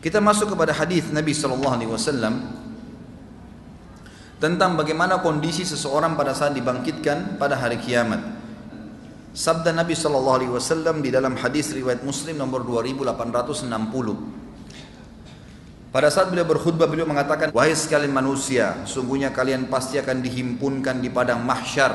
Kita masuk kepada hadis Nabi Shallallahu Alaihi Wasallam tentang bagaimana kondisi seseorang pada saat dibangkitkan pada hari kiamat. Sabda Nabi Shallallahu Alaihi Wasallam di dalam hadis riwayat Muslim nomor 2860. Pada saat beliau berkhutbah beliau mengatakan, wahai sekalian manusia, sungguhnya kalian pasti akan dihimpunkan di padang mahsyar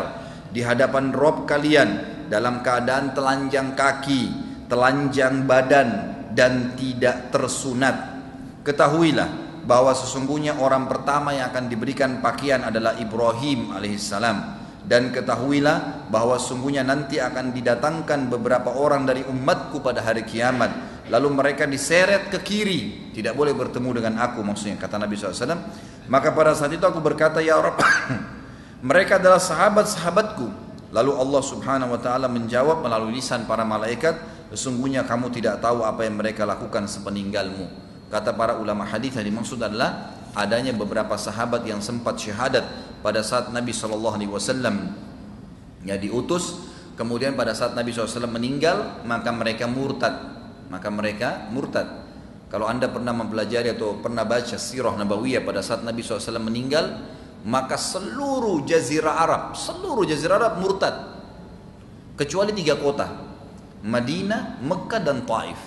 di hadapan Rob kalian dalam keadaan telanjang kaki, telanjang badan, dan tidak tersunat. Ketahuilah bahwa sesungguhnya orang pertama yang akan diberikan pakaian adalah Ibrahim alaihissalam. Dan ketahuilah bahwa sesungguhnya nanti akan didatangkan beberapa orang dari umatku pada hari kiamat. Lalu mereka diseret ke kiri. Tidak boleh bertemu dengan aku maksudnya kata Nabi SAW maka pada saat itu aku berkata ya Rabb mereka adalah sahabat-sahabatku lalu Allah subhanahu wa ta'ala menjawab melalui lisan para malaikat Sesungguhnya kamu tidak tahu apa yang mereka lakukan sepeninggalmu. Kata para ulama hadis yang dimaksud adalah adanya beberapa sahabat yang sempat syahadat pada saat Nabi Shallallahu Alaihi Wasallam ya diutus. Kemudian pada saat Nabi SAW meninggal maka mereka murtad. Maka mereka murtad. Kalau anda pernah mempelajari atau pernah baca sirah nabawiyah pada saat Nabi SAW meninggal, maka seluruh jazirah Arab, seluruh jazirah Arab murtad. Kecuali tiga kota, Madinah, Mekah dan Taif.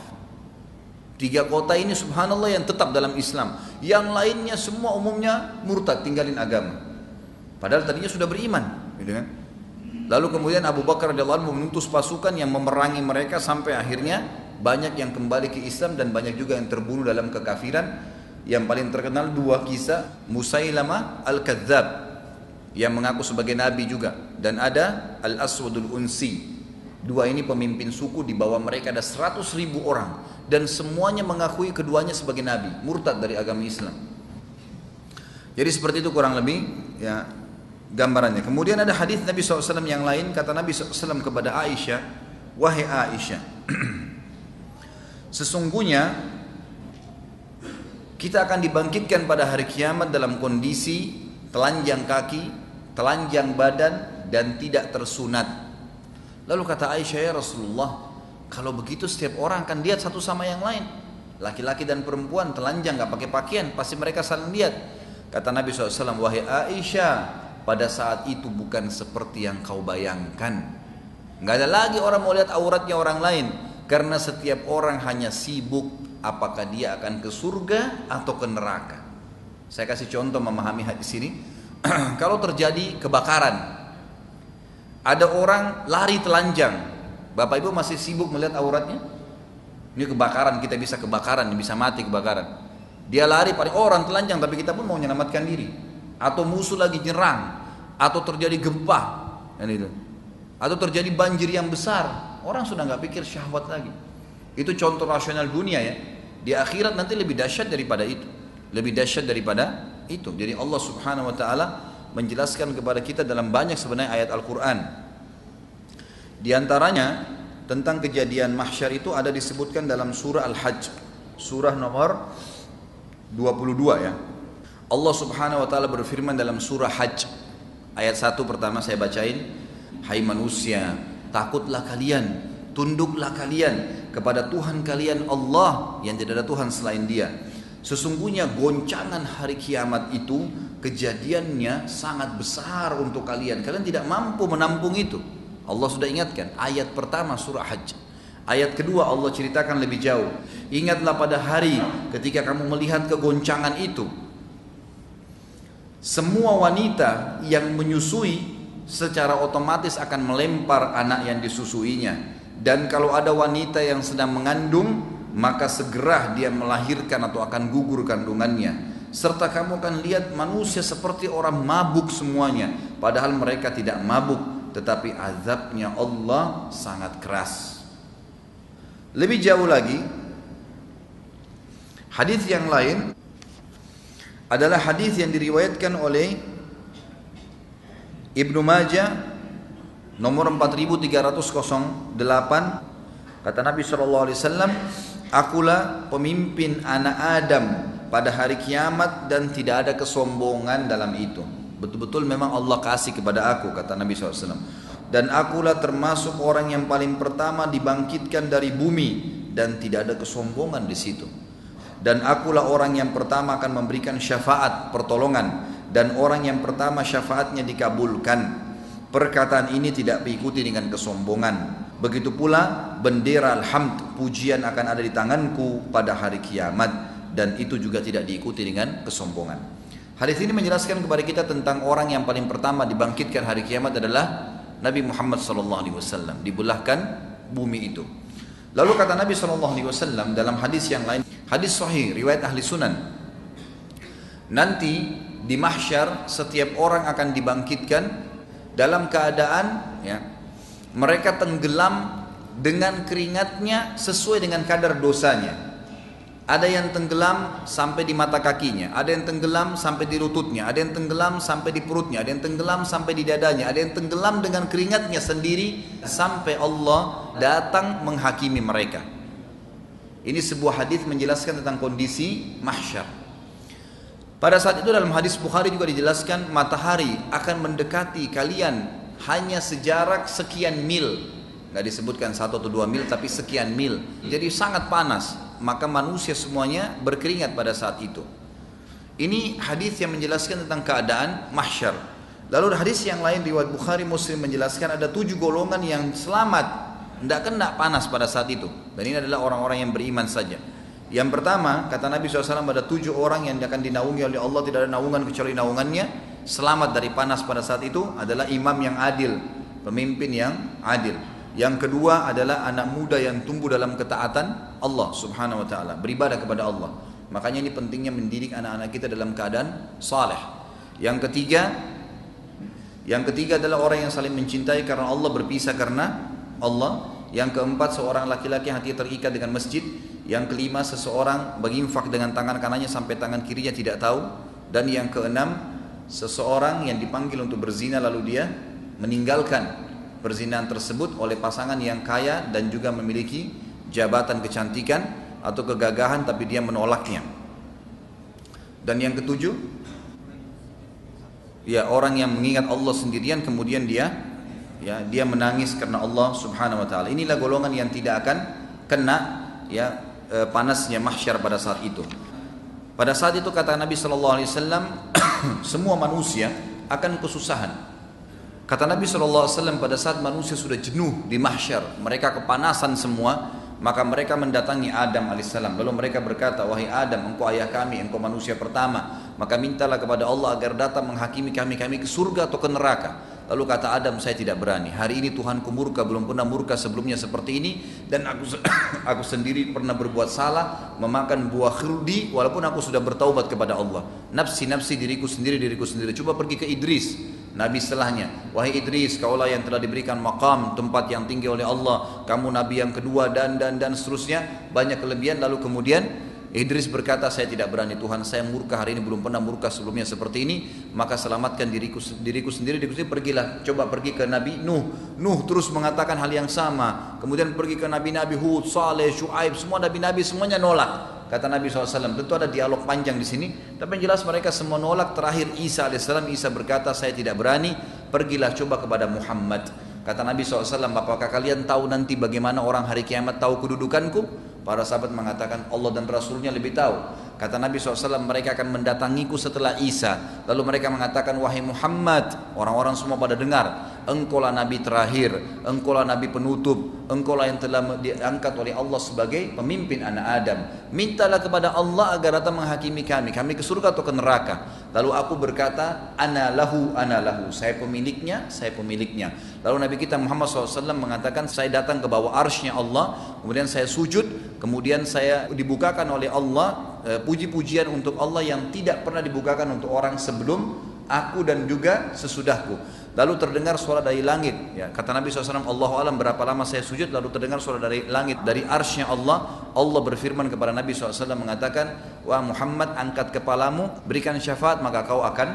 Tiga kota ini subhanallah yang tetap dalam Islam. Yang lainnya semua umumnya murtad, tinggalin agama. Padahal tadinya sudah beriman, gitu kan? Lalu kemudian Abu Bakar radhiyallahu anhu mengutus pasukan yang memerangi mereka sampai akhirnya banyak yang kembali ke Islam dan banyak juga yang terbunuh dalam kekafiran. Yang paling terkenal dua kisah Musailama al-Kadzab yang mengaku sebagai nabi juga dan ada Al-Aswadul Unsi Dua ini pemimpin suku di bawah mereka ada 100 ribu orang dan semuanya mengakui keduanya sebagai nabi, murtad dari agama Islam. Jadi seperti itu kurang lebih ya gambarannya. Kemudian ada hadis Nabi SAW yang lain kata Nabi SAW kepada Aisyah, wahai Aisyah, sesungguhnya kita akan dibangkitkan pada hari kiamat dalam kondisi telanjang kaki, telanjang badan dan tidak tersunat Lalu kata Aisyah ya Rasulullah, kalau begitu setiap orang akan lihat satu sama yang lain. Laki-laki dan perempuan telanjang nggak pakai pakaian, pasti mereka saling lihat. Kata Nabi SAW, wahai Aisyah, pada saat itu bukan seperti yang kau bayangkan. Nggak ada lagi orang mau lihat auratnya orang lain, karena setiap orang hanya sibuk apakah dia akan ke surga atau ke neraka. Saya kasih contoh memahami hadis ini. kalau terjadi kebakaran, ada orang lari telanjang. Bapak Ibu masih sibuk melihat auratnya? Ini kebakaran, kita bisa kebakaran, bisa mati kebakaran. Dia lari pada orang telanjang, tapi kita pun mau menyelamatkan diri. Atau musuh lagi nyerang, atau terjadi gempa, itu. Atau terjadi banjir yang besar, orang sudah nggak pikir syahwat lagi. Itu contoh rasional dunia ya. Di akhirat nanti lebih dahsyat daripada itu, lebih dahsyat daripada itu. Jadi Allah Subhanahu Wa Taala menjelaskan kepada kita dalam banyak sebenarnya ayat Al-Quran. Di antaranya tentang kejadian mahsyar itu ada disebutkan dalam surah Al-Hajj, surah nomor 22 ya. Allah Subhanahu wa taala berfirman dalam surah Hajj ayat 1 pertama saya bacain, "Hai manusia, takutlah kalian, tunduklah kalian kepada Tuhan kalian Allah yang tidak ada Tuhan selain Dia." Sesungguhnya goncangan hari kiamat itu kejadiannya sangat besar untuk kalian. Kalian tidak mampu menampung itu. Allah sudah ingatkan ayat pertama surah Hajj. Ayat kedua Allah ceritakan lebih jauh. Ingatlah pada hari ketika kamu melihat kegoncangan itu. Semua wanita yang menyusui secara otomatis akan melempar anak yang disusuinya. Dan kalau ada wanita yang sedang mengandung, maka segera dia melahirkan atau akan gugur kandungannya. Serta kamu akan lihat manusia seperti orang mabuk semuanya. Padahal mereka tidak mabuk tetapi azabnya Allah sangat keras. Lebih jauh lagi hadis yang lain adalah hadis yang diriwayatkan oleh Ibnu Majah nomor 4308 kata Nabi sallallahu alaihi wasallam Akulah pemimpin anak Adam pada hari kiamat dan tidak ada kesombongan dalam itu. Betul-betul memang Allah kasih kepada aku, kata Nabi SAW. Dan akulah termasuk orang yang paling pertama dibangkitkan dari bumi dan tidak ada kesombongan di situ. dan akulah orang yang pertama akan memberikan syafaat pertolongan dan orang yang pertama syafaatnya dikabulkan perkataan ini tidak diikuti dengan kesombongan begitu pula bendera alhamd pujian akan ada di tanganku pada hari kiamat dan itu juga tidak diikuti dengan kesombongan Hadis ini menjelaskan kepada kita tentang orang yang paling pertama dibangkitkan hari kiamat adalah Nabi Muhammad SAW dibelahkan bumi itu. Lalu kata Nabi SAW dalam hadis yang lain, hadis sahih riwayat ahli sunan. Nanti di mahsyar setiap orang akan dibangkitkan dalam keadaan ya mereka tenggelam dengan keringatnya sesuai dengan kadar dosanya. Ada yang tenggelam sampai di mata kakinya, ada yang tenggelam sampai di lututnya, ada yang tenggelam sampai di perutnya, ada yang tenggelam sampai di dadanya, ada yang tenggelam dengan keringatnya sendiri sampai Allah datang menghakimi mereka. Ini sebuah hadis menjelaskan tentang kondisi mahsyar. Pada saat itu dalam hadis Bukhari juga dijelaskan matahari akan mendekati kalian hanya sejarak sekian mil. Nggak disebutkan satu atau dua mil tapi sekian mil. Jadi sangat panas maka manusia semuanya berkeringat pada saat itu. Ini hadis yang menjelaskan tentang keadaan mahsyar. Lalu hadis yang lain riwayat Bukhari Muslim menjelaskan ada tujuh golongan yang selamat, tidak kena panas pada saat itu. Dan ini adalah orang-orang yang beriman saja. Yang pertama, kata Nabi SAW ada tujuh orang yang akan dinaungi oleh Allah, tidak ada naungan kecuali naungannya. Selamat dari panas pada saat itu adalah imam yang adil, pemimpin yang adil. Yang kedua adalah anak muda yang tumbuh dalam ketaatan Allah Subhanahu wa taala, beribadah kepada Allah. Makanya ini pentingnya mendidik anak-anak kita dalam keadaan saleh. Yang ketiga yang ketiga adalah orang yang saling mencintai karena Allah berpisah karena Allah. Yang keempat seorang laki-laki hati terikat dengan masjid. Yang kelima seseorang berinfak dengan tangan kanannya sampai tangan kirinya tidak tahu. Dan yang keenam seseorang yang dipanggil untuk berzina lalu dia meninggalkan perzinahan tersebut oleh pasangan yang kaya dan juga memiliki jabatan kecantikan atau kegagahan tapi dia menolaknya. Dan yang ketujuh, ya orang yang mengingat Allah sendirian kemudian dia ya dia menangis karena Allah Subhanahu wa taala. Inilah golongan yang tidak akan kena ya panasnya mahsyar pada saat itu. Pada saat itu kata Nabi sallallahu alaihi wasallam semua manusia akan kesusahan Kata Nabi SAW pada saat manusia sudah jenuh di mahsyar, mereka kepanasan semua, maka mereka mendatangi Adam alaihissalam. Lalu mereka berkata, wahai Adam, engkau ayah kami, engkau manusia pertama. Maka mintalah kepada Allah agar datang menghakimi kami, kami ke surga atau ke neraka. Lalu kata Adam, saya tidak berani. Hari ini Tuhanku murka, belum pernah murka sebelumnya seperti ini. Dan aku aku sendiri pernah berbuat salah, memakan buah khildi, walaupun aku sudah bertaubat kepada Allah. Nafsi-nafsi diriku sendiri, diriku sendiri. Coba pergi ke Idris, Nabi setelahnya. Wahai Idris, kaulah yang telah diberikan makam, tempat yang tinggi oleh Allah. Kamu Nabi yang kedua, dan, dan, dan seterusnya. Banyak kelebihan, lalu kemudian Idris berkata, saya tidak berani Tuhan, saya murka hari ini belum pernah murka sebelumnya seperti ini, maka selamatkan diriku diriku sendiri, diriku sendiri pergilah, coba pergi ke Nabi Nuh. Nuh terus mengatakan hal yang sama. Kemudian pergi ke Nabi-Nabi Hud, Saleh, Shu'aib, semua Nabi-Nabi semuanya nolak. Kata Nabi SAW, tentu ada dialog panjang di sini, tapi yang jelas mereka semua nolak. Terakhir Isa AS, Isa berkata, saya tidak berani, pergilah coba kepada Muhammad. Kata Nabi SAW, apakah kalian tahu nanti bagaimana orang hari kiamat tahu kedudukanku? Para sahabat mengatakan Allah dan Rasulnya lebih tahu. Kata Nabi SAW mereka akan mendatangiku setelah Isa. Lalu mereka mengatakan wahai Muhammad. Orang-orang semua pada dengar. Engkaulah Nabi terakhir. Engkaulah Nabi penutup. Engkaulah yang telah diangkat oleh Allah sebagai pemimpin anak Adam. Mintalah kepada Allah agar datang menghakimi kami. Kami ke surga atau ke neraka. Lalu aku berkata, ana lahu, ana lahu. Saya pemiliknya, saya pemiliknya. Lalu Nabi kita Muhammad SAW mengatakan, saya datang ke bawah arsnya Allah, kemudian saya sujud, kemudian saya dibukakan oleh Allah, e, puji-pujian untuk Allah yang tidak pernah dibukakan untuk orang sebelum aku dan juga sesudahku. Lalu terdengar suara dari langit. Ya, kata Nabi SAW, Allah alam berapa lama saya sujud, lalu terdengar suara dari langit, dari arsnya Allah. Allah berfirman kepada Nabi SAW mengatakan, Wah Muhammad angkat kepalamu, berikan syafaat, maka kau akan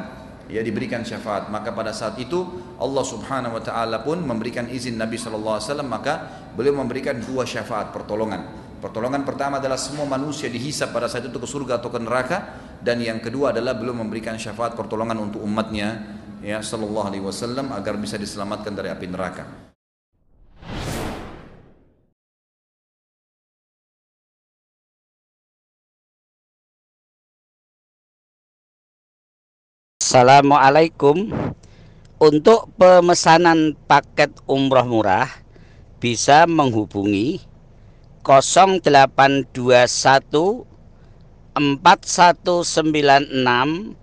ya diberikan syafaat. Maka pada saat itu Allah Subhanahu Wa Taala pun memberikan izin Nabi SAW, maka beliau memberikan dua syafaat pertolongan. Pertolongan pertama adalah semua manusia dihisap pada saat itu ke surga atau ke neraka dan yang kedua adalah belum memberikan syafaat pertolongan untuk umatnya ya sallallahu alaihi wasallam agar bisa diselamatkan dari api neraka. Assalamualaikum. Untuk pemesanan paket umroh murah bisa menghubungi 0821 4196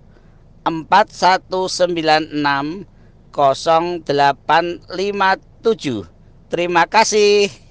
4196 0857. Terima kasih.